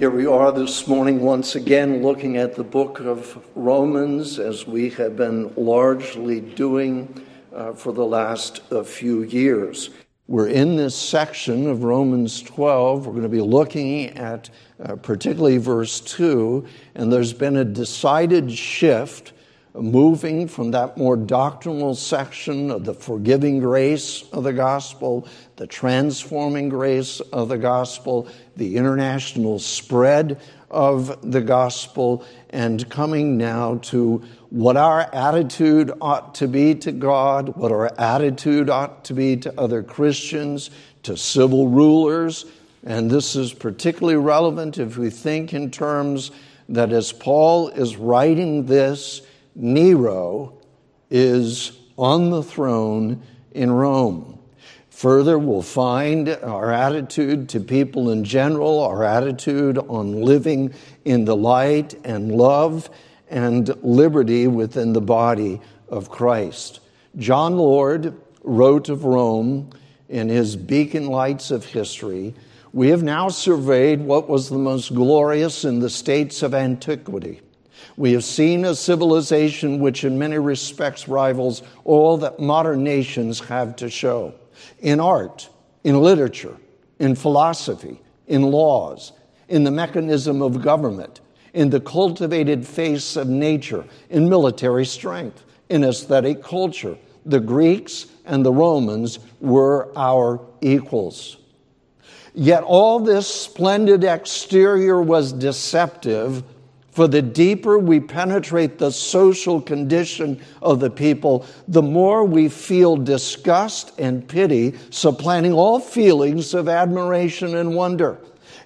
Here we are this morning once again looking at the book of Romans as we have been largely doing uh, for the last uh, few years. We're in this section of Romans 12. We're going to be looking at uh, particularly verse 2, and there's been a decided shift moving from that more doctrinal section of the forgiving grace of the gospel, the transforming grace of the gospel, the international spread of the gospel, and coming now to what our attitude ought to be to God, what our attitude ought to be to other Christians, to civil rulers. And this is particularly relevant if we think in terms that as Paul is writing this, Nero is on the throne in Rome. Further, we'll find our attitude to people in general, our attitude on living in the light and love and liberty within the body of Christ. John Lord wrote of Rome in his Beacon Lights of History. We have now surveyed what was the most glorious in the states of antiquity. We have seen a civilization which, in many respects, rivals all that modern nations have to show in art, in literature, in philosophy, in laws, in the mechanism of government, in the cultivated face of nature, in military strength, in aesthetic culture. The Greeks and the Romans were our equals. Yet all this splendid exterior was deceptive for the deeper we penetrate the social condition of the people, the more we feel disgust and pity, supplanting all feelings of admiration and wonder.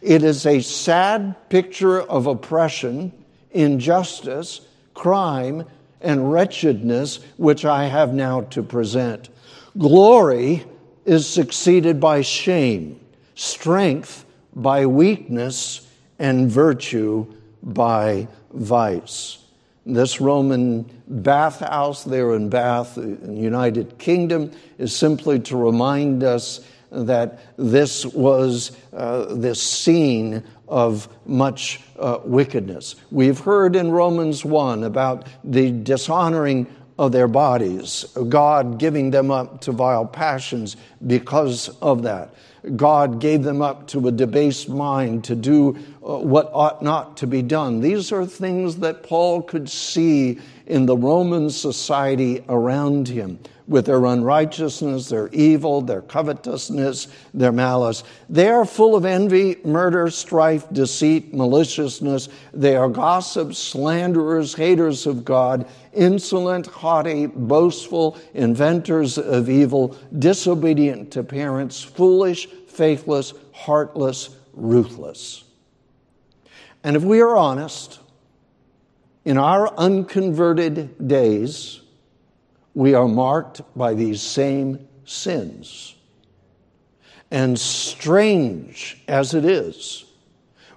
It is a sad picture of oppression, injustice, crime, and wretchedness which I have now to present. Glory is succeeded by shame, strength by weakness, and virtue by vice. This Roman bathhouse there in Bath, in the United Kingdom, is simply to remind us that this was uh, this scene of much uh, wickedness. We've heard in Romans 1 about the dishonoring of their bodies, God giving them up to vile passions because of that. God gave them up to a debased mind to do uh, what ought not to be done. These are things that Paul could see in the Roman society around him with their unrighteousness, their evil, their covetousness, their malice. They are full of envy, murder, strife, deceit, maliciousness. They are gossips, slanderers, haters of God, insolent, haughty, boastful, inventors of evil, disobedient to parents, foolish, faithless, heartless, ruthless. And if we are honest, in our unconverted days, we are marked by these same sins. And strange as it is,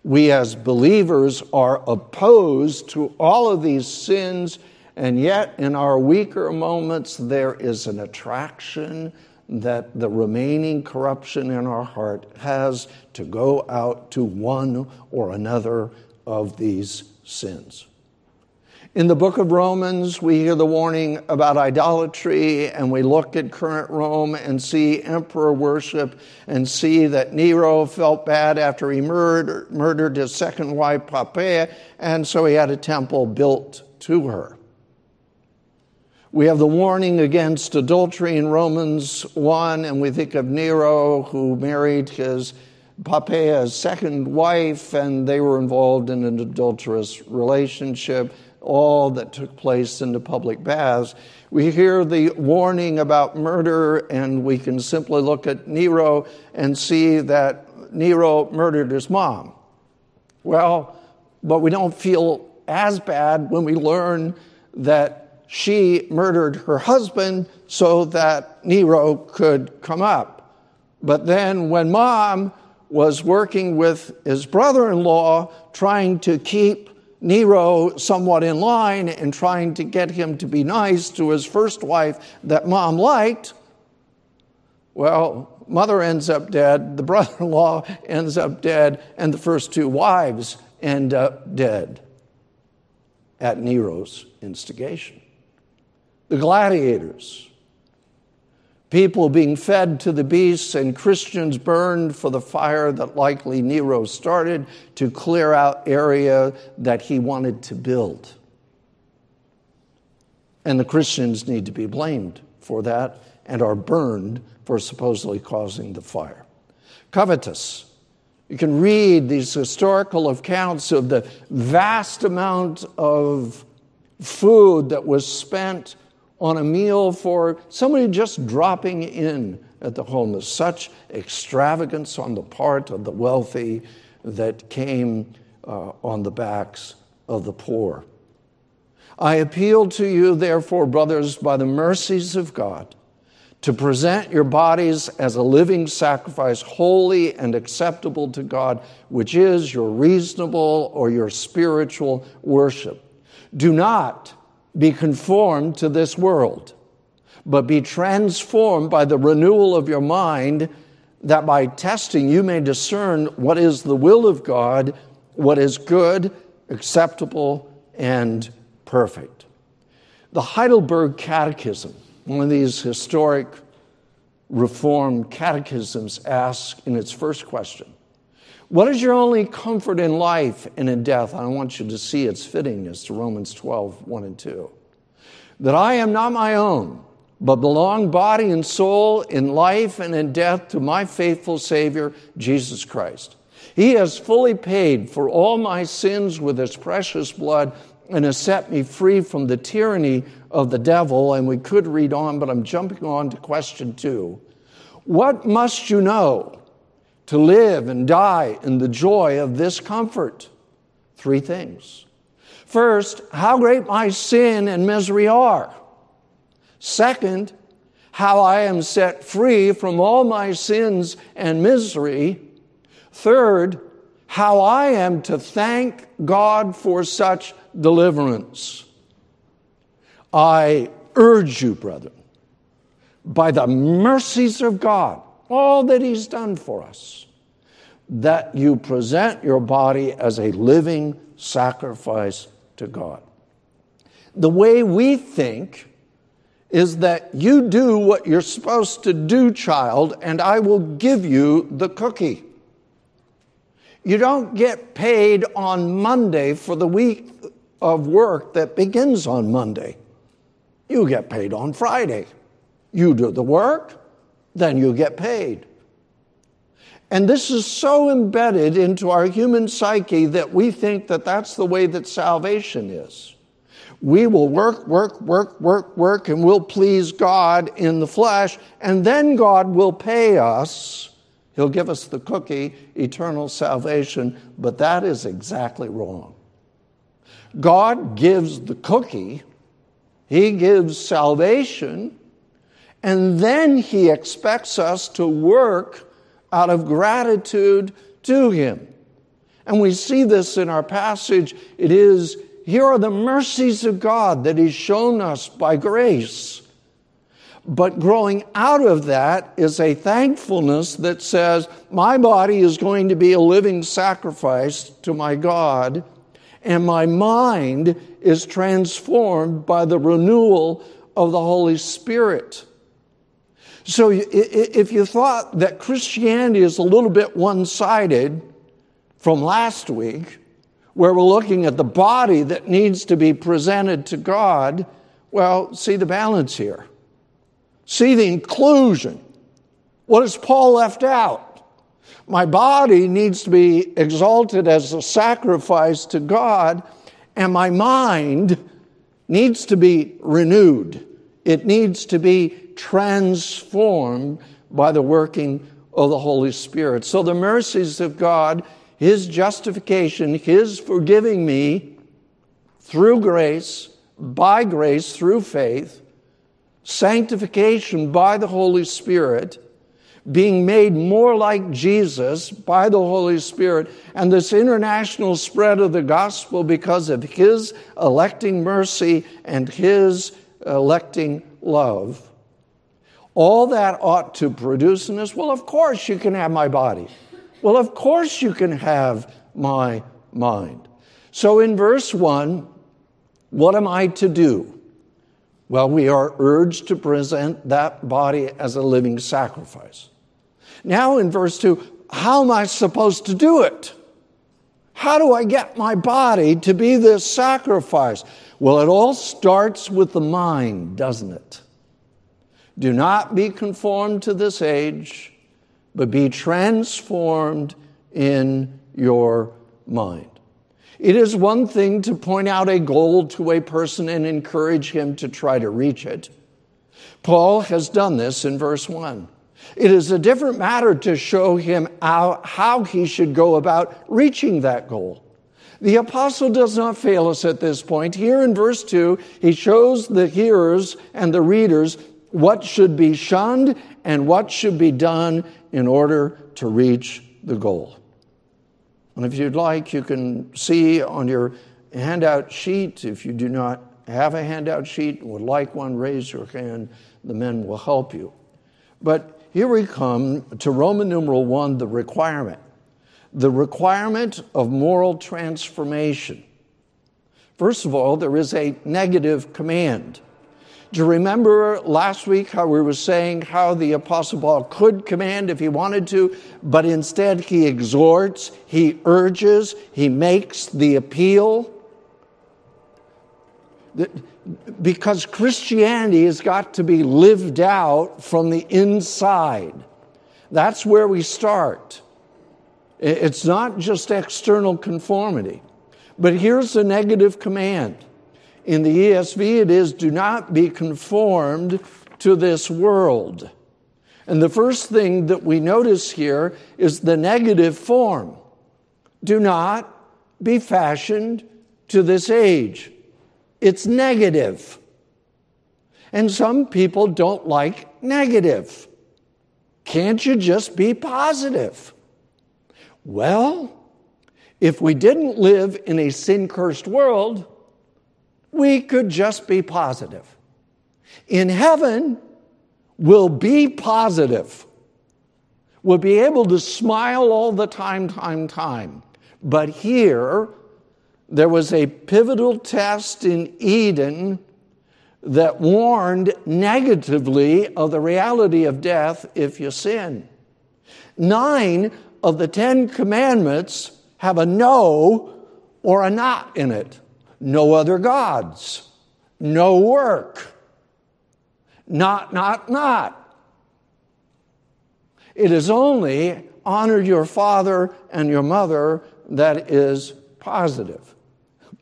we as believers are opposed to all of these sins, and yet in our weaker moments, there is an attraction that the remaining corruption in our heart has to go out to one or another of these sins. In the book of Romans, we hear the warning about idolatry, and we look at current Rome and see emperor worship and see that Nero felt bad after he murdered, murdered his second wife, Poppaea, and so he had a temple built to her. We have the warning against adultery in Romans 1, and we think of Nero who married his Poppaea's second wife, and they were involved in an adulterous relationship all that took place in the public baths. We hear the warning about murder, and we can simply look at Nero and see that Nero murdered his mom. Well, but we don't feel as bad when we learn that she murdered her husband so that Nero could come up. But then when mom was working with his brother in law, trying to keep Nero somewhat in line and trying to get him to be nice to his first wife that mom liked, well, mother ends up dead, the brother in law ends up dead, and the first two wives end up dead at Nero's instigation. The gladiators, people being fed to the beasts, and Christians burned for the fire that likely Nero started to clear out area that he wanted to build. And the Christians need to be blamed for that and are burned for supposedly causing the fire. Covetous. You can read these historical accounts of the vast amount of food that was spent on a meal for somebody just dropping in at the home. There's such extravagance on the part of the wealthy that came uh, on the backs of the poor. I appeal to you, therefore, brothers, by the mercies of God, to present your bodies as a living sacrifice, holy and acceptable to God, which is your reasonable or your spiritual worship. Do not be conformed to this world, but be transformed by the renewal of your mind, that by testing you may discern what is the will of God, what is good, acceptable, and perfect. The Heidelberg Catechism, one of these historic Reformed catechisms, asks in its first question What is your only comfort in life and in death? I want you to see its fittingness to Romans 12, 1 and 2. That I am not my own, but belong body and soul in life and in death to my faithful Savior, Jesus Christ. He has fully paid for all my sins with his precious blood and has set me free from the tyranny of the devil. And we could read on, but I'm jumping on to question two. What must you know to live and die in the joy of this comfort? Three things. First, how great my sin and misery are. Second, how I am set free from all my sins and misery. Third, how I am to thank God for such deliverance. I urge you, brethren, by the mercies of God, all that He's done for us, that you present your body as a living sacrifice to God. The way we think is that you do what you're supposed to do, child, and I will give you the cookie. You don't get paid on Monday for the week of work that begins on Monday. You get paid on Friday. You do the work, then you get paid. And this is so embedded into our human psyche that we think that that's the way that salvation is. We will work, work, work, work, work, and we'll please God in the flesh, and then God will pay us. He'll give us the cookie, eternal salvation, but that is exactly wrong. God gives the cookie, He gives salvation, and then He expects us to work out of gratitude to Him. And we see this in our passage. It is, here are the mercies of God that He's shown us by grace. But growing out of that is a thankfulness that says, My body is going to be a living sacrifice to my God and my mind is transformed by the renewal of the Holy Spirit. So, if you thought that Christianity is a little bit one sided from last week, where we're looking at the body that needs to be presented to God, well, see the balance here. See the inclusion. What has Paul left out? My body needs to be exalted as a sacrifice to God, and my mind needs to be renewed. It needs to be transformed by the working of the Holy Spirit. So, the mercies of God, His justification, His forgiving me through grace, by grace, through faith, sanctification by the Holy Spirit being made more like Jesus by the Holy Spirit, and this international spread of the gospel because of His electing mercy and His electing love. All that ought to produce in us, well, of course you can have my body. Well, of course you can have my mind. So in verse 1, what am I to do? Well, we are urged to present that body as a living sacrifice. Now in verse 2, how am I supposed to do it? How do I get my body to be this sacrifice? Well, it all starts with the mind, doesn't it? Do not be conformed to this age, but be transformed in your mind. It is one thing to point out a goal to a person and encourage him to try to reach it. Paul has done this in verse 1. It is a different matter to show him how, how, he should go about reaching that goal. The apostle does not fail us at this point. Here in verse 2, he shows the hearers and the readers what should be shunned and what should be done in order to reach the goal. And if you'd like, you can see on your handout sheet, if you do not have a handout sheet and would like one, raise your hand. The men will help you. But here we come to Roman numeral one, the requirement. The requirement of moral transformation. First of all, there is a negative command. Do you remember last week how we were saying how the Apostle Paul could command if he wanted to, but instead he exhorts, he urges, he makes the appeal? Because Christianity has got to be lived out from the inside. That's where we start. It's not just external conformity. But here's the negative command in the ESV, it is do not be conformed to this world. And the first thing that we notice here is the negative form. Do not be fashioned to this age. It's negative. And some people don't like negative. Can't you just be positive? Well, if we didn't live in a sin cursed world, we could just be positive. In heaven, we'll be positive. We'll be able to smile all the time, time, time. But here, there was a pivotal test in Eden that warned negatively of the reality of death if you sin. Nine of the Ten Commandments have a no or a not in it no other gods, no work, not, not, not. It is only honor your father and your mother that is positive.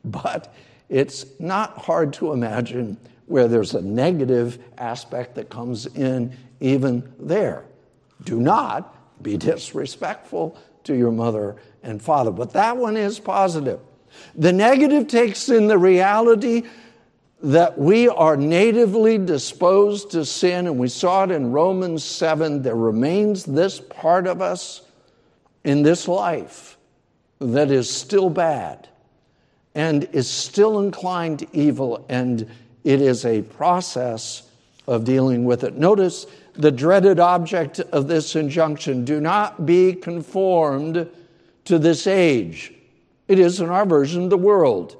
But it's not hard to imagine where there's a negative aspect that comes in even there. Do not be disrespectful to your mother and father. But that one is positive. The negative takes in the reality that we are natively disposed to sin, and we saw it in Romans 7. There remains this part of us in this life that is still bad and is still inclined to evil, and it is a process of dealing with it. Notice the dreaded object of this injunction do not be conformed to this age. It is, in our version, the world.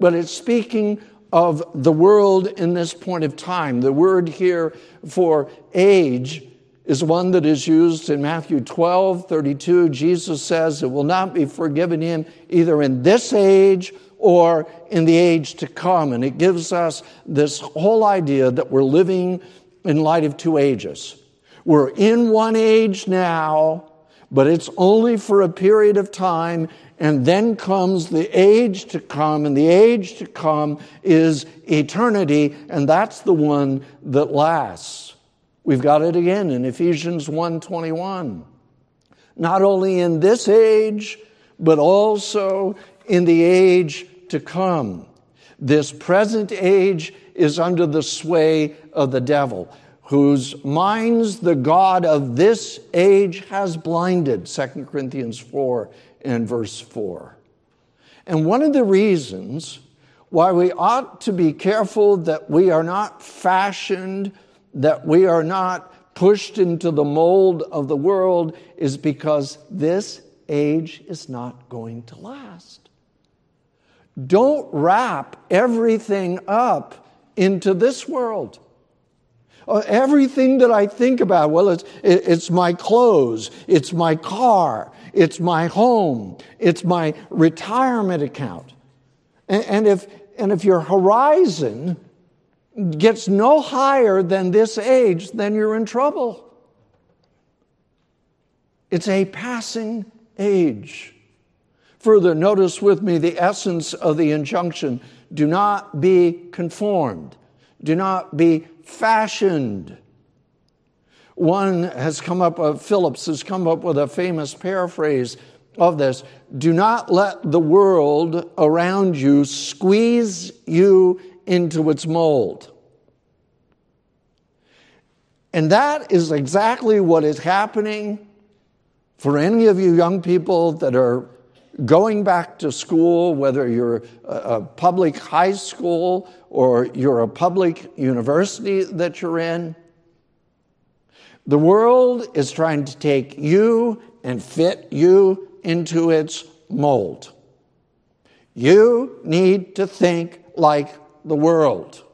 But it's speaking of the world in this point of time. The word here for age is one that is used in Matthew 12, 32. Jesus says it will not be forgiven him either in this age or in the age to come. And it gives us this whole idea that we're living in light of two ages. We're in one age now, but it's only for a period of time, and then comes the age to come, and the age to come is eternity, and that's the one that lasts. We've got it again in Ephesians 1:21. Not only in this age, but also in the age to come. This present age is under the sway of the devil, whose minds the God of this age has blinded, 2 Corinthians 4 and verse 4. And one of the reasons why we ought to be careful that we are not fashioned that we are not pushed into the mold of the world is because this age is not going to last. Don't wrap everything up into this world. Uh, everything that I think about, well, it's, it's my clothes, it's my car, it's my home, it's my retirement account. And, and, if, and if your horizon gets no higher than this age, then you're in trouble. It's a passing age. Further, notice with me the essence of the injunction do not be conformed, do not be fashioned. One has come up, uh, Phillips has come up with a famous paraphrase of this Do not let the world around you squeeze you into its mold. And that is exactly what is happening for any of you young people that are going back to school, whether you're a public high school or you're a public university that you're in. The world is trying to take you and fit you into its mold. You need to think like the world.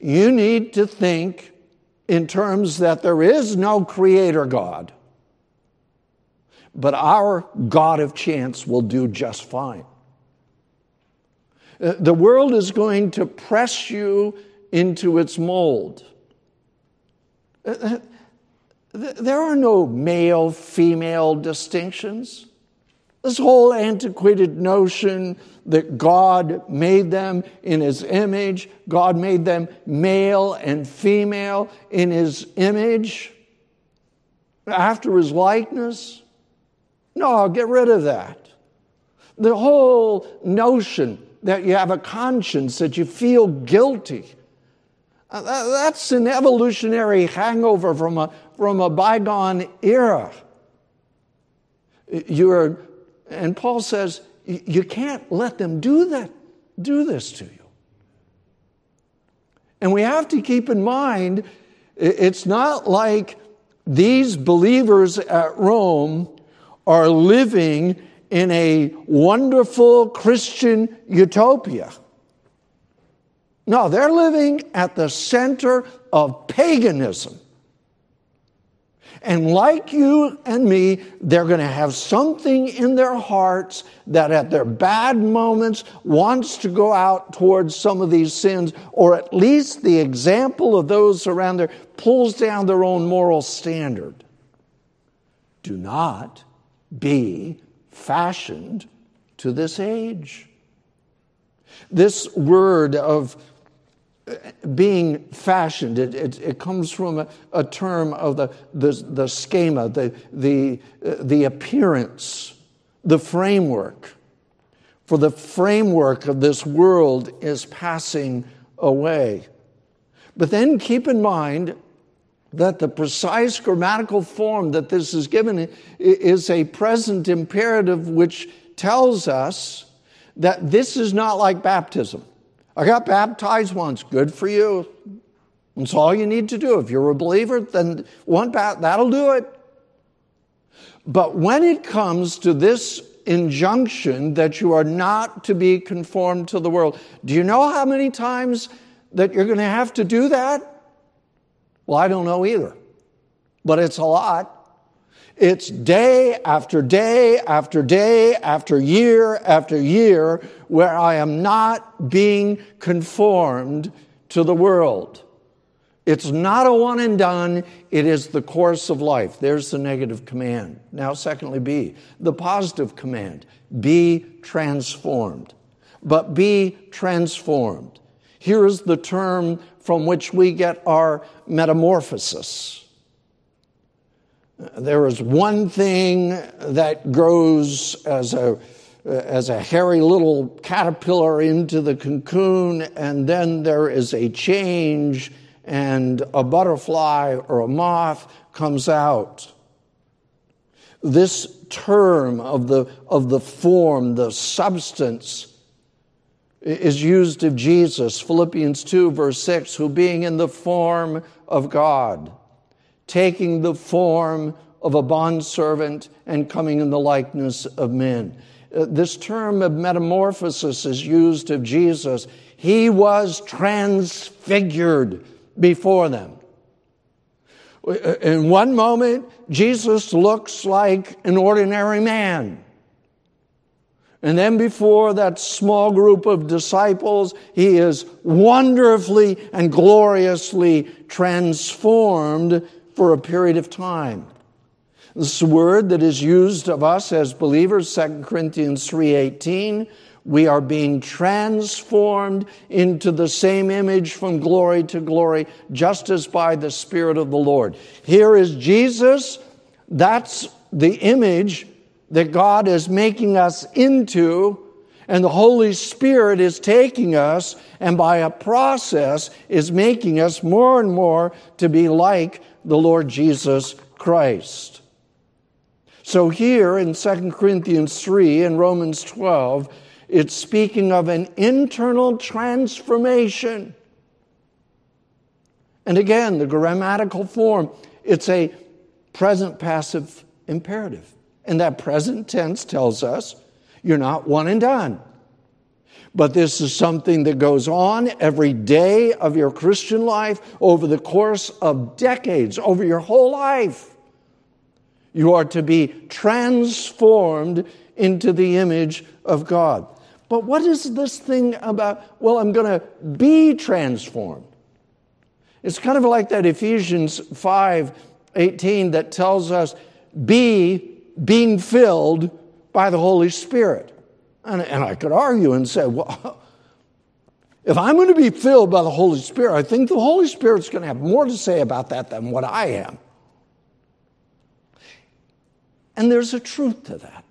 You need to think in terms that there is no creator God but our God of chance will do just fine. Uh, the world is going to press you into its mold. There are no male female distinctions. This whole antiquated notion that God made them in His image, God made them male and female in His image, after His likeness. No, get rid of that. The whole notion that you have a conscience, that you feel guilty, uh, that's an evolutionary hangover from a, from a bygone era. You're, and Paul says, you can't let them do that, do this to you. And we have to keep in mind, it's not like these believers at Rome are living in a wonderful Christian utopia. No, they're living at the center of paganism. And like you and me, they're going to have something in their hearts that at their bad moments wants to go out towards some of these sins, or at least the example of those around there pulls down their own moral standard. Do not be fashioned to this age. This word of being fashioned, it, it, it comes from a, a, term of the, the, the schema, the, the, the appearance, the framework. For the framework of this world is passing away. But then keep in mind that the precise grammatical form that this is given is a present imperative which tells us that this is not like baptism. I got baptized once, good for you. That's all you need to do. If you're a believer, then one bat, that'll do it. But when it comes to this injunction that you are not to be conformed to the world, do you know how many times that you're going to have to do that? Well, I don't know either, but it's a lot. It's day after day after day after year after year where I am not being conformed to the world. It's not a one and done, it is the course of life. There's the negative command. Now, secondly, B, the positive command be transformed. But be transformed. Here is the term from which we get our metamorphosis. There is one thing that grows as a, as a hairy little caterpillar into the cocoon, and then there is a change, and a butterfly or a moth comes out. This term of the, of the form, the substance, is used of Jesus. Philippians 2, verse 6, who being in the form of God, taking the form of a bondservant and coming in the likeness of men. Uh, this term of metamorphosis is used of Jesus. He was transfigured before them. In one moment, Jesus looks like an ordinary man. And then before that small group of disciples, he is wonderfully and gloriously transformed for a period of time. This word that is used of us as believers, 2 Corinthians 3:18, we are being transformed into the same image from glory to glory, just as by the Spirit of the Lord. Here is Jesus. That's the image that God is making us into, and the Holy Spirit is taking us, and by a process is making us more and more to be like the Lord Jesus Christ. So here in 2 Corinthians 3 and Romans 12, it's speaking of an internal transformation. And again, the grammatical form, it's a present passive imperative. And that present tense tells us you're not one and done. But this is something that goes on every day of your Christian life over the course of decades, over your whole life. You are to be transformed into the image of God. But what is this thing about, well, I'm going to be transformed? It's kind of like that Ephesians 5 18 that tells us, be being filled by the Holy Spirit. And, and I could argue and say, well, if I'm going to be filled by the Holy Spirit, I think the Holy Spirit's going to have more to say about that than what I am. And there's a truth to that.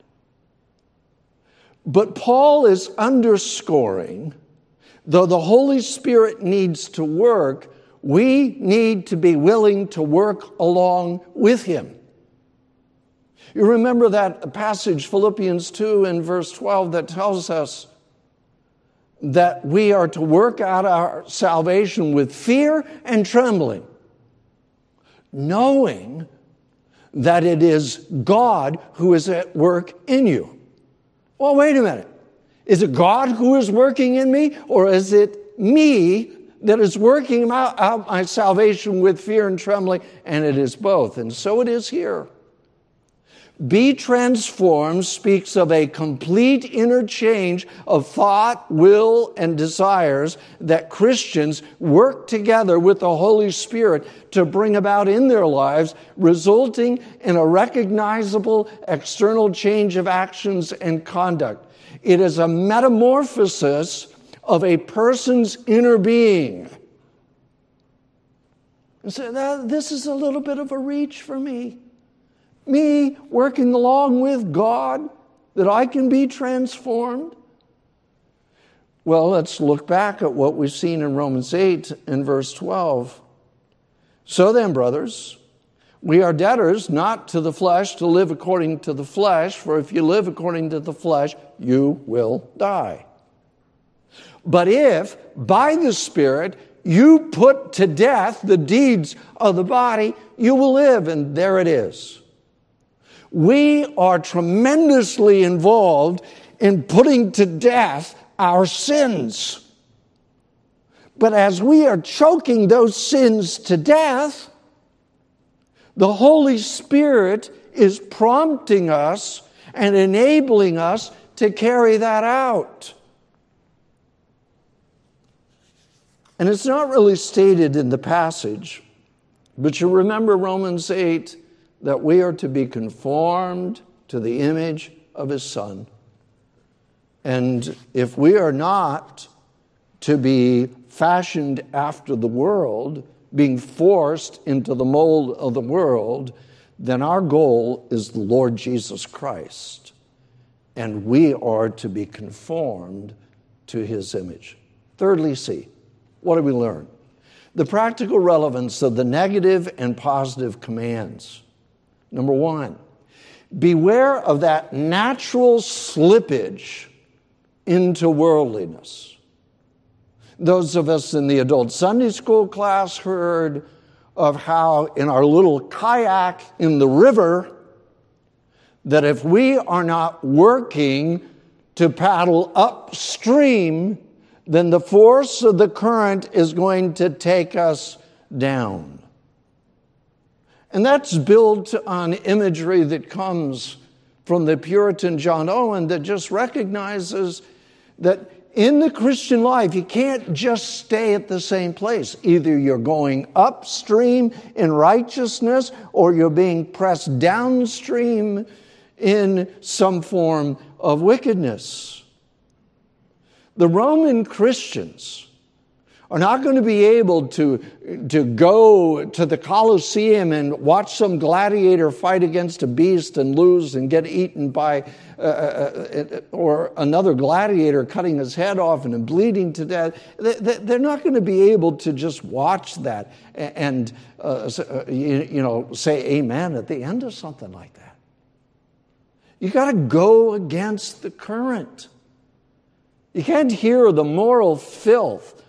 But Paul is underscoring, though the Holy Spirit needs to work, we need to be willing to work along with him. You remember that passage, Philippians 2 and verse 12, that tells us that we are to work out our salvation with fear and trembling, knowing that it is God who is at work in you. Well, wait a minute. Is it God who is working in me, or is it me that is working out my salvation with fear and trembling? And it is both. And so it is here. Be transformed speaks of a complete interchange of thought, will, and desires that Christians work together with the Holy Spirit to bring about in their lives, resulting in a recognizable external change of actions and conduct. It is a metamorphosis of a person's inner being. So this is a little bit of a reach for me me working along with God that I can be transformed? Well, let's look back at what we've seen in Romans 8 and verse 12. So then, brothers, we are debtors not to the flesh to live according to the flesh, for if you live according to the flesh, you will die. But if by the Spirit you put to death the deeds of the body, you will live. And there it is we are tremendously involved in putting to death our sins. But as we are choking those sins to death, the Holy Spirit is prompting us and enabling us to carry that out. And it's not really stated in the passage, but you remember Romans 8 that we are to be conformed to the image of his son. And if we are not to be fashioned after the world, being forced into the mold of the world, then our goal is the Lord Jesus Christ. And we are to be conformed to his image. Thirdly, see, what do we learn? The practical relevance of the negative and positive commands. Number one, beware of that natural slippage into worldliness. Those of us in the adult Sunday school class heard of how, in our little kayak in the river, that if we are not working to paddle upstream, then the force of the current is going to take us down. And that's built on imagery that comes from the Puritan John Owen that just recognizes that in the Christian life, you can't just stay at the same place. Either you're going upstream in righteousness or you're being pressed downstream in some form of wickedness. The Roman Christians are not going to be able to, to go to the Colosseum and watch some gladiator fight against a beast and lose and get eaten by, uh, uh, uh or another gladiator cutting his head off and bleeding to death. They're not going to be able to just watch that and, uh, uh you know, say amen at the end of something like that. You got to go against the current. You can't hear the moral filth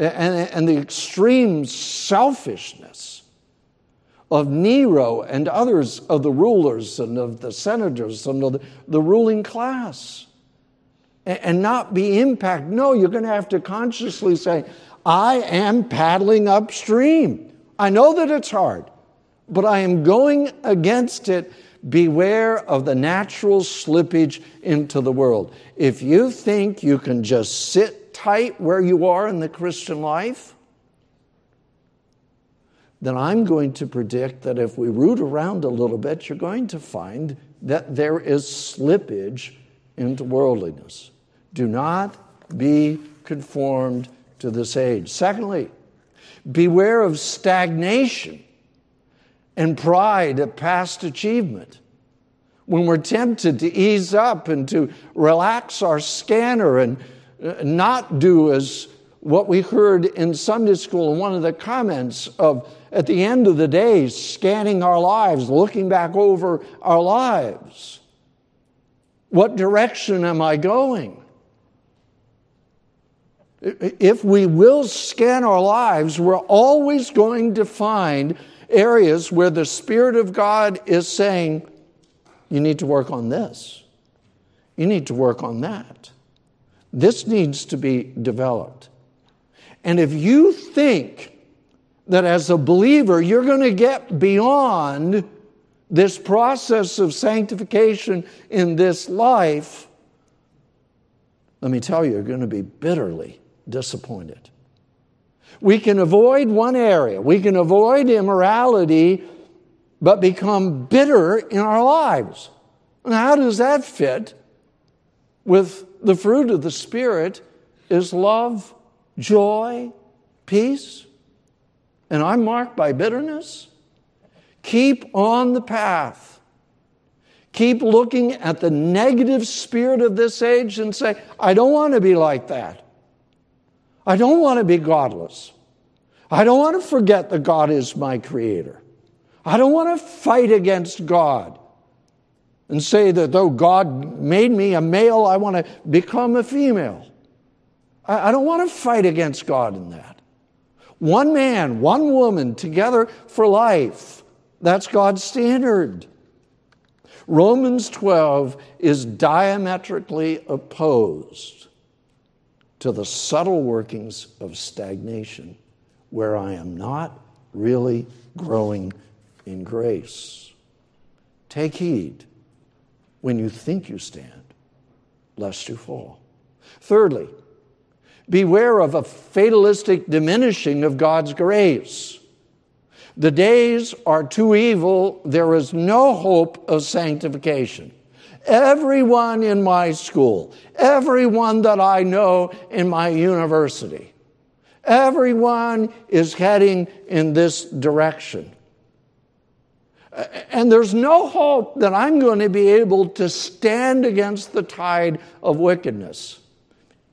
and, and the extreme selfishness of Nero and others of the rulers and of the senators and of the, the ruling class and, and not be impacted. No, you're going to have to consciously say, I am paddling upstream. I know that it's hard, but I am going against it. Beware of the natural slippage into the world. If you think you can just sit tight where you are in the Christian life, then I'm going to predict that if we root around a little bit, you're going to find that there is slippage into worldliness. Do not be conformed to this age. Secondly, beware of stagnation and pride at past achievement. When we're tempted to ease up and to relax our scanner and not do as what we heard in Sunday school in one of the comments of at the end of the day, scanning our lives, looking back over our lives. What direction am I going? If we will scan our lives, we're always going to find areas where the Spirit of God is saying, You need to work on this. You need to work on that. This needs to be developed. And if you think that as a believer you're going to get beyond this process of sanctification in this life, let me tell you, you're going to be bitterly disappointed. We can avoid one area, we can avoid immorality, but become bitter in our lives. How does that fit with the fruit of the Spirit is love, joy, peace. And I'm marked by bitterness. Keep on the path. Keep looking at the negative spirit of this age and say, I don't want to be like that. I don't want to be godless. I don't want to forget that God is my creator. I don't want to fight against God and say that though God made me a male, I want to become a female. I, I don't want to fight against God in that. One man, one woman together for life. That's God's standard. Romans 12 is diametrically opposed to the subtle workings of stagnation, where I am not really growing in grace. Take heed when you think you stand, lest you fall. Thirdly, beware of a fatalistic diminishing of God's grace. The days are too evil, there is no hope of sanctification. Everyone in my school, everyone that I know in my university, everyone is heading in this direction. And there's no hope that I'm going to be able to stand against the tide of wickedness.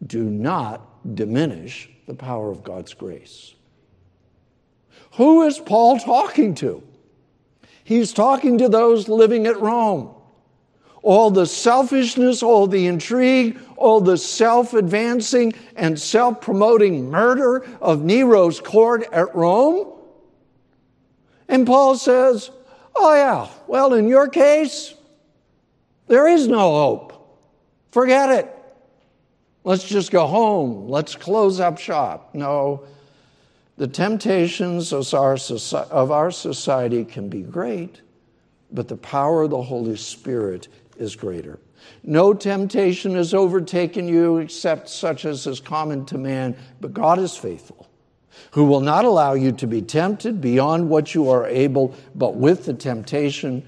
Do not diminish the power of God's grace. Who is Paul talking to? He's talking to those living at Rome all the selfishness, all the intrigue, all the self advancing and self promoting murder of Nero's court at Rome? And Paul says, Oh, yeah, well, in your case, there is no hope. Forget it. Let's just go home. Let's close up shop. No, the temptations of our, society can be great, but the power of the Holy Spirit is greater. No temptation has overtaken you except such as is common to man, but God is faithful, who will not allow you to be tempted beyond what you are able, but with the temptation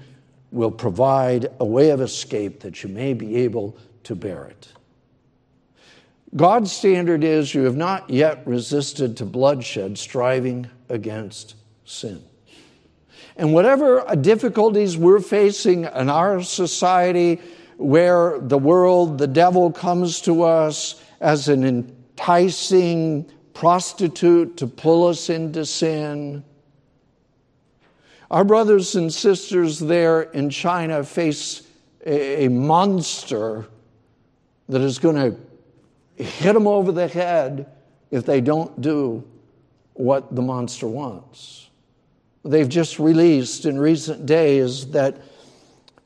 will provide a way of escape that you may be able to bear it. God's standard is you have not yet resisted to bloodshed, striving against sin. And whatever difficulties we're facing in our society, where the world, the devil comes to us as an enticing prostitute to pull us into sin. Our brothers and sisters there in China face a, monster that is going to hit them over the head if they don't do what the monster wants. They've just released in recent days that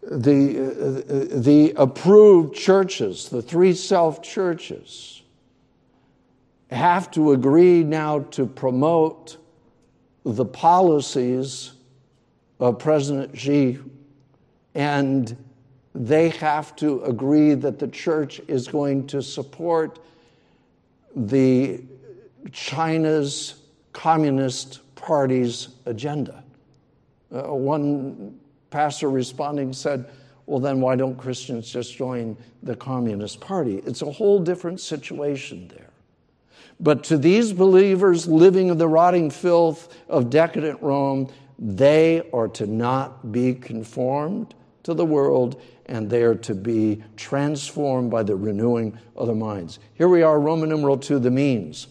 the, the approved churches, the three self churches, have to agree now to promote the policies of President Xi, and they have to agree that the church is going to support the China's Communist Party's agenda. Uh, one pastor responding said, Well, then why don't Christians just join the Communist Party? It's a whole different situation there. But to these believers living in the rotting filth of decadent Rome, they are to not be conformed to the world and they are to be transformed by the renewing of their minds. Here we are, Roman numeral 2, the means.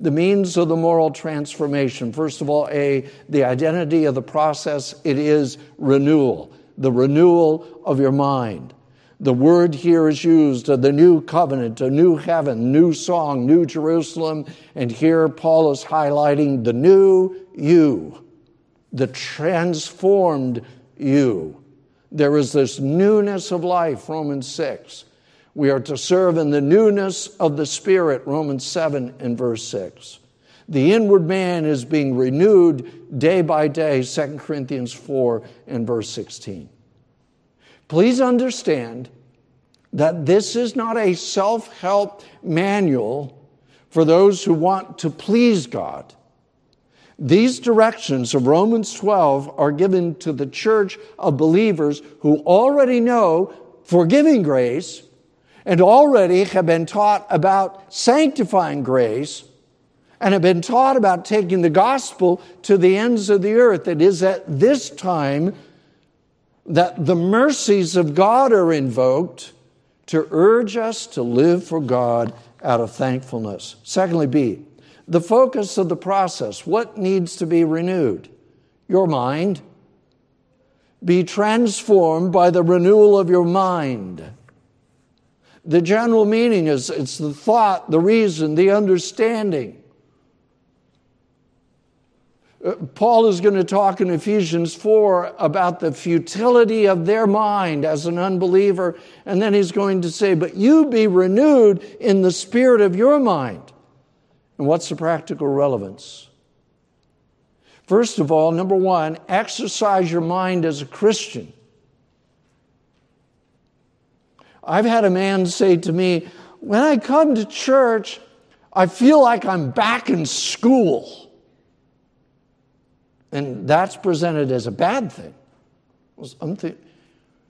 The means of the moral transformation. First of all, A, the identity of the process, it is renewal, the renewal of your mind. The word here is used of the new covenant, a new heaven, new song, new Jerusalem. And here Paul is highlighting the new you, the transformed you. There is this newness of life, Romans 6. We are to serve in the newness of the Spirit, Romans 7 and verse 6. The inward man is being renewed day by day, 2 Corinthians 4 and verse 16. Please understand that this is not a self help manual for those who want to please God. These directions of Romans 12 are given to the church of believers who already know forgiving grace and already have been taught about sanctifying grace and have been taught about taking the gospel to the ends of the earth. It is at this time that the mercies of God are invoked to urge us to live for God out of thankfulness. Secondly, B, the focus of the process. What needs to be renewed? Your mind. Be transformed by the renewal of your mind. The general meaning is it's the thought, the reason, the understanding. Uh, Paul is going to talk in Ephesians 4 about the futility of their mind as an unbeliever, and then he's going to say, But you be renewed in the spirit of your mind. And what's the practical relevance? First of all, number one, exercise your mind as a Christian. I've had a man say to me, when I come to church, I feel like I'm back in school. And that's presented as a bad thing. I'm thinking,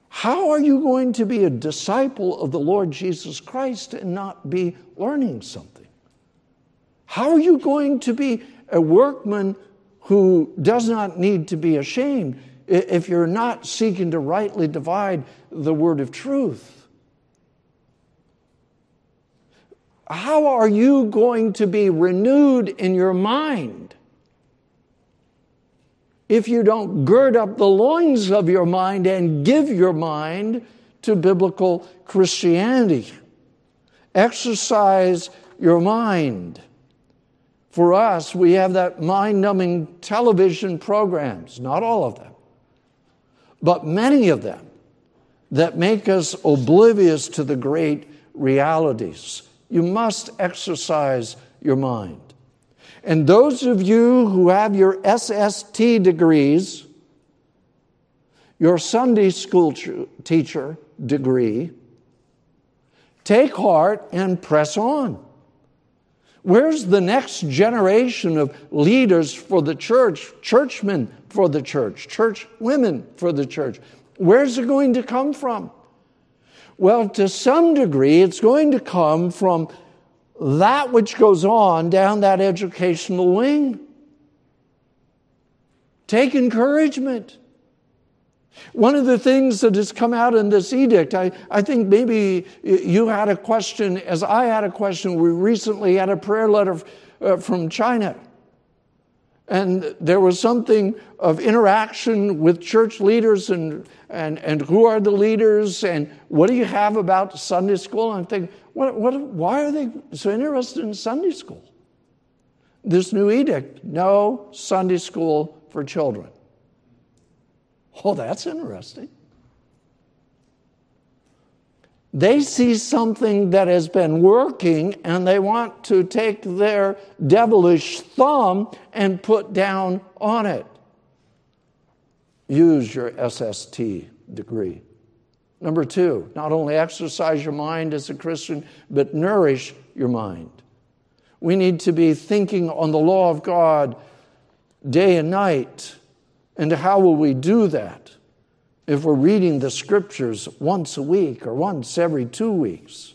how are you going to be a disciple of the Lord Jesus Christ and not be learning something? How are you going to be a workman who does not need to be ashamed if you're not seeking to rightly divide the word of truth? how are you going to be renewed in your mind if you don't gird up the loins of your mind and give your mind to biblical Christianity. Exercise your mind. For us, we have that mind numbing television programs, not all of them, but many of them that make us oblivious to the great realities. You must exercise your mind. And those of you who have your SST degrees, your Sunday school teacher degree, take heart and press on. Where's the next generation of leaders for the church, churchmen for the church, church women for the church? Where's it going to come from? Well, to some degree, it's going to come from that which goes on down that educational wing. Take encouragement. One of the things that has come out in this edict, I, I think maybe you had a question, as I had a question. We recently had a prayer letter uh, from China. And there was something of interaction with church leaders and, and, and who are the leaders and what do you have about Sunday school? And I'm thinking, what, what, why are they so interested in Sunday school? This new edict no Sunday school for children. Oh, that's interesting. They see something that has been working and they want to take their devilish thumb and put down on it. Use your SST degree. Number two, not only exercise your mind as a Christian, but nourish your mind. We need to be thinking on the law of God day and night. And how will we do that? If we're reading the scriptures once a week or once every two weeks.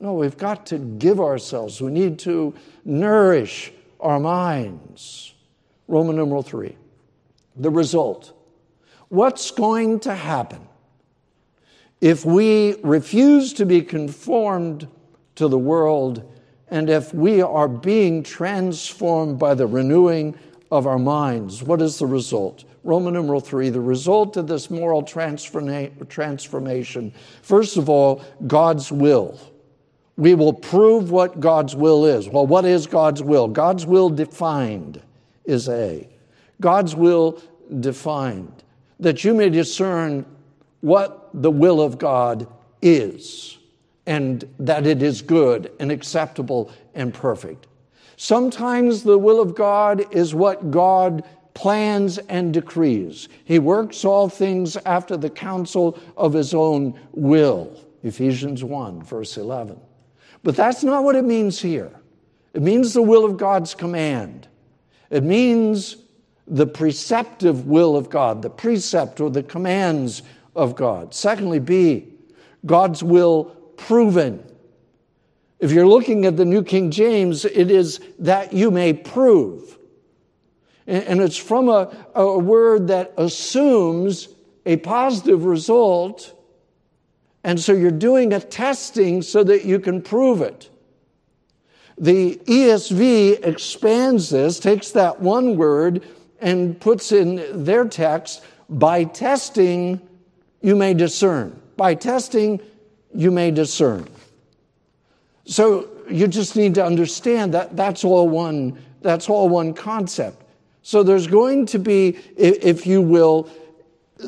No, we've got to give ourselves. We need to nourish our minds. Roman numeral three. The result. What's going to happen if we refuse to be conformed to the world and if we are being transformed by the renewing of our minds? What is the result? Roman numeral three, the result of this moral transformation, first of all, God's will. We will prove what God's will is. Well, what is God's will? God's will defined is A. God's will defined, that you may discern what the will of God is, and that it is good and acceptable and perfect. Sometimes the will of God is what God plans and decrees. He works all things after the counsel of his own will. Ephesians 1, verse 11. But that's not what it means here. It means the will of God's command. It means the preceptive will of God, the precept or the commands of God. Secondly, B, God's will proven. If you're looking at the New King James, it is that you may prove. And it's from a, a word that assumes a positive result. And so you're doing a testing so that you can prove it. The ESV expands this, takes that one word, and puts in their text by testing, you may discern. By testing, you may discern. So you just need to understand that that's all one, that's all one concept. So there's going to be, if you will,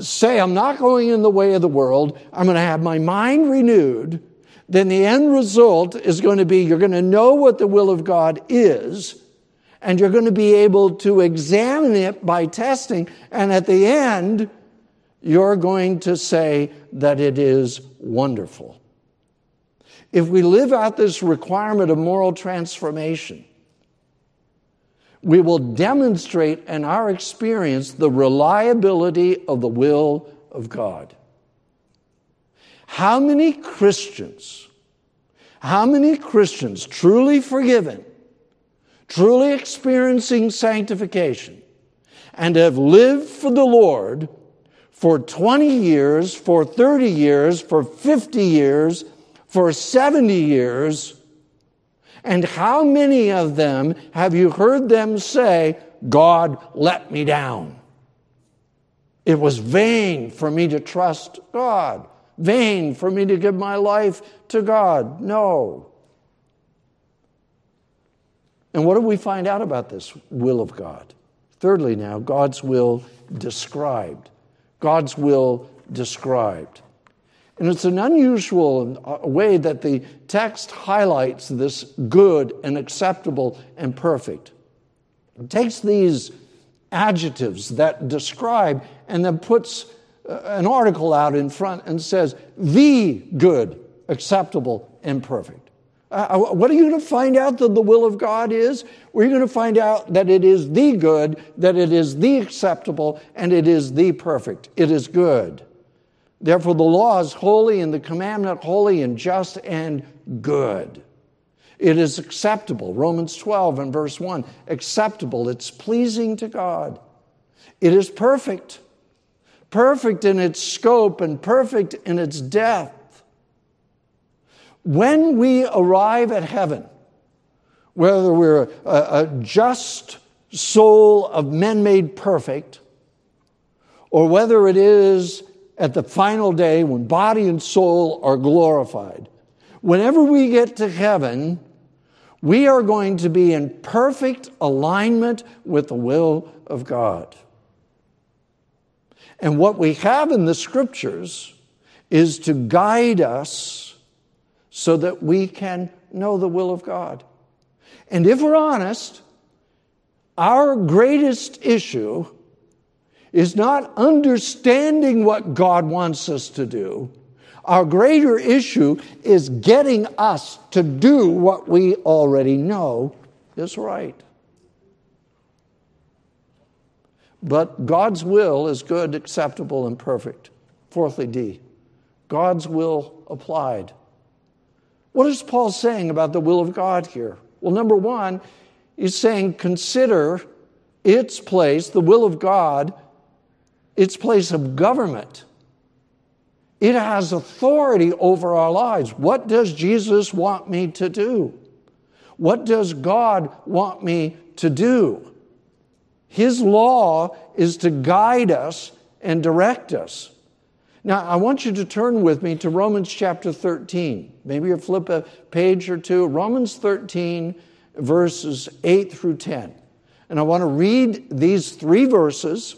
say, I'm not going in the way of the world, I'm going to have my mind renewed, then the end result is going to be you're going to know what the will of God is, and you're going to be able to examine it by testing, and at the end, you're going to say that it is wonderful. If we live out this requirement of moral transformation, we will demonstrate in our experience the reliability of the will of God. How many Christians, how many Christians truly forgiven, truly experiencing sanctification, and have lived for the Lord for 20 years, for 30 years, for 50 years, for 70 years, and how many of them have you heard them say, God let me down? It was vain for me to trust God. vain for me to give my life to God. No. And what do we find out about this will of God? Thirdly, now, God's will described. God's will described. And it's an unusual uh, way that the text highlights this good and acceptable and perfect. It takes these adjectives that describe and then puts uh, an article out in front and says, the good, acceptable, and perfect. Uh, uh what are you going to find out that the will of God is? We're going to find out that it is the good, that it is the acceptable, and it is the perfect. It is good. Therefore, the law is holy and the commandment holy and just and good. It is acceptable. Romans 12 and verse 1 acceptable. It's pleasing to God. It is perfect. Perfect in its scope and perfect in its depth. When we arrive at heaven, whether we're a, a just soul of men made perfect, or whether it is at the final day when body and soul are glorified. Whenever we get to heaven, we are going to be in perfect alignment with the will of God. And what we have in the scriptures is to guide us so that we can know the will of God. And if we're honest, our greatest issue is not understanding what God wants us to do. Our greater issue is getting us to do what we already know is right. But God's will is good, acceptable, and perfect. Fourthly, D. God's will applied. What is Paul saying about the will of God here? Well, number one, he's saying consider its place, the will of God, its place of government. It has authority over our lives. What does Jesus want me to do? What does God want me to do? His law is to guide us and direct us. Now, I want you to turn with me to Romans chapter 13. Maybe you flip a page or two. Romans 13, verses 8 through 10. And I want to read these three verses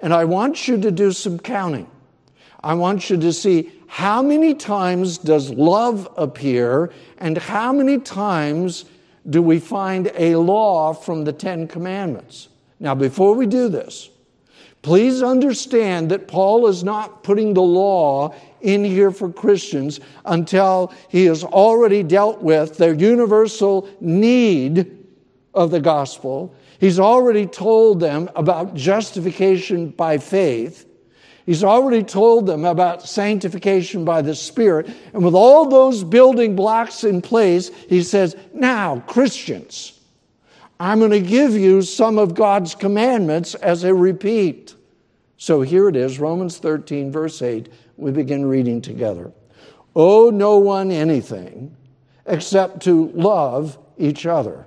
and I want you to do some counting. I want you to see how many times does love appear and how many times do we find a law from the Ten Commandments. Now, before we do this, please understand that Paul is not putting the law in here for Christians until he has already dealt with their universal need of the gospel He's already told them about justification by faith. He's already told them about sanctification by the Spirit. And with all those building blocks in place, he says, Now, Christians, I'm going to give you some of God's commandments as a repeat. So here it is, Romans 13, verse 8. We begin reading together. Owe no one anything except to love each other.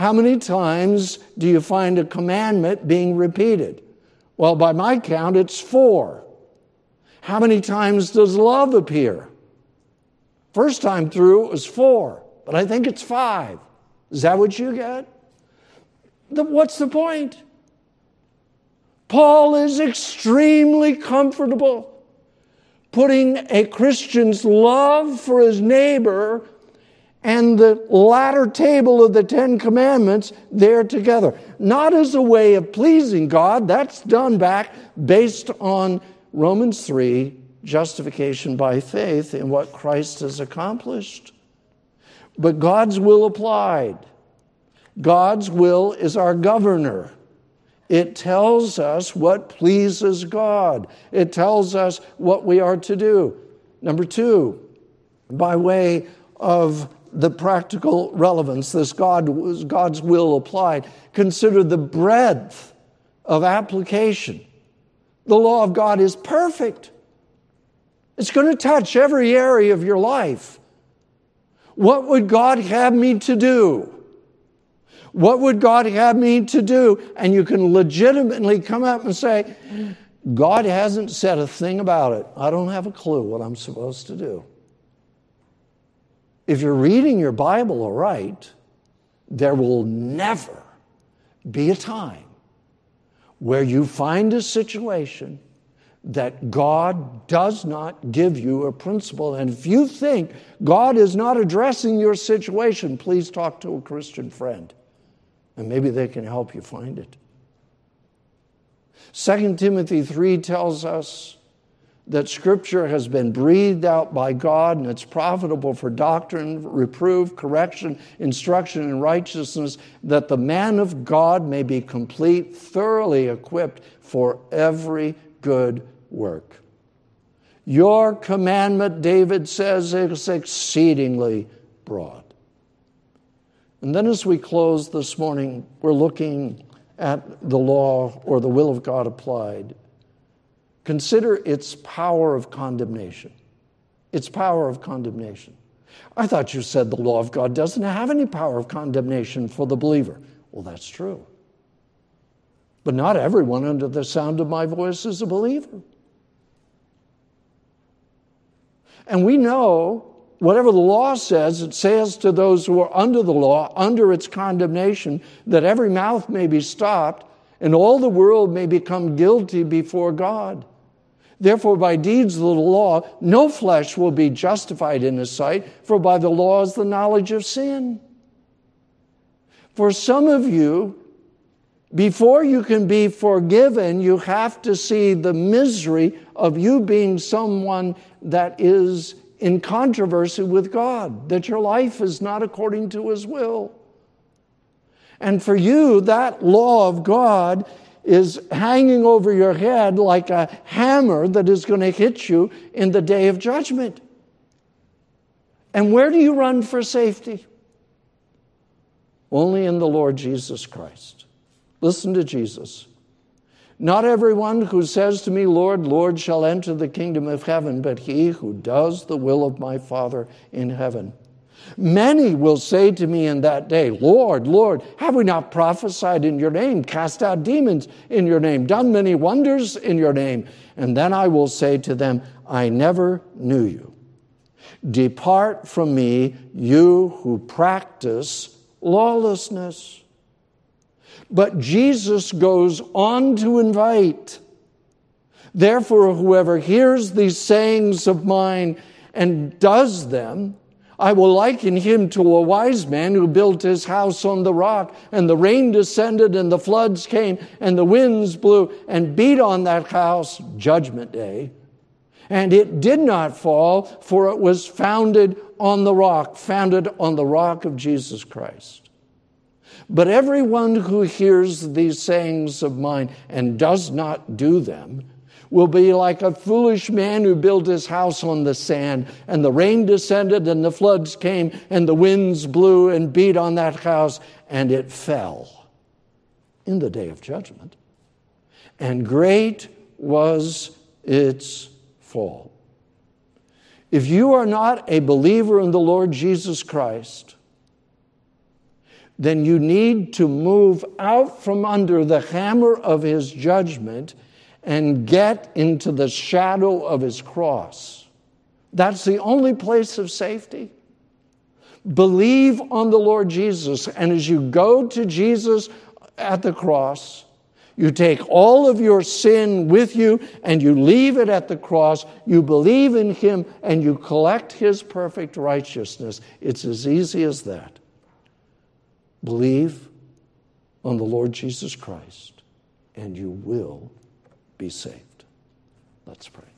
How many times do you find a commandment being repeated? Well, by my count, it's four. How many times does love appear? First time through, it was four, but I think it's five. Is that what you get? The, what's the point? Paul is extremely comfortable putting a Christian's love for his neighbor and the latter table of the Ten Commandments there together. Not as a way of pleasing God, that's done back based on Romans 3, justification by faith in what Christ has accomplished. But God's will applied. God's will is our governor. It tells us what pleases God. It tells us what we are to do. Number two, by way of the practical relevance, this God, God's will applied. Consider the breadth of application. The law of God is perfect. It's going to touch every area of your life. What would God have me to do? What would God have me to do? And you can legitimately come up and say, God hasn't said a thing about it. I don't have a clue what I'm supposed to do. If you're reading your Bible aright, there will never be a time where you find a situation that God does not give you a principle. And if you think God is not addressing your situation, please talk to a Christian friend and maybe they can help you find it. 2 Timothy 3 tells us that Scripture has been breathed out by God and it's profitable for doctrine, reproof, correction, instruction in righteousness, that the man of God may be complete, thoroughly equipped for every good work. Your commandment, David says, is exceedingly broad. And then as we close this morning, we're looking at the law or the will of God applied. Consider its power of condemnation. Its power of condemnation. I thought you said the law of God doesn't have any power of condemnation for the believer. Well, that's true. But not everyone under the sound of my voice is a believer. And we know whatever the law says, it says to those who are under the law, under its condemnation, that every mouth may be stopped and all the world may become guilty before God. Therefore, by deeds of the law, no flesh will be justified in his sight, for by the law is the knowledge of sin. For some of you, before you can be forgiven, you have to see the misery of you being someone that is in controversy with God, that your life is not according to His will. And for you, that law of God is hanging over your head like a hammer that is going to hit you in the day of judgment. And where do you run for safety? Only in the Lord Jesus Christ. Listen to Jesus. Not everyone who says to me, Lord, Lord, shall enter the kingdom of heaven, but he who does the will of my Father in heaven. Many will say to me in that day, Lord, Lord, have we not prophesied in your name, cast out demons in your name, done many wonders in your name? And then I will say to them, I never knew you. Depart from me, you who practice lawlessness. But Jesus goes on to invite. Therefore, whoever hears these sayings of mine and does them, I will liken him to a wise man who built his house on the rock, and the rain descended, and the floods came, and the winds blew and beat on that house, judgment day. And it did not fall, for it was founded on the rock, founded on the rock of Jesus Christ. But everyone who hears these sayings of mine and does not do them will be like a foolish man who built his house on the sand, and the rain descended, and the floods came, and the winds blew and beat on that house, and it fell in the day of judgment. And great was its fall. If you are not a believer in the Lord Jesus Christ, then you need to move out from under the hammer of his judgment and get into the shadow of his cross. That's the only place of safety. Believe on the Lord Jesus, and as you go to Jesus at the cross, you take all of your sin with you and you leave it at the cross. You believe in Him and you collect His perfect righteousness. It's as easy as that. Believe on the Lord Jesus Christ, and you will be saved. Let's pray.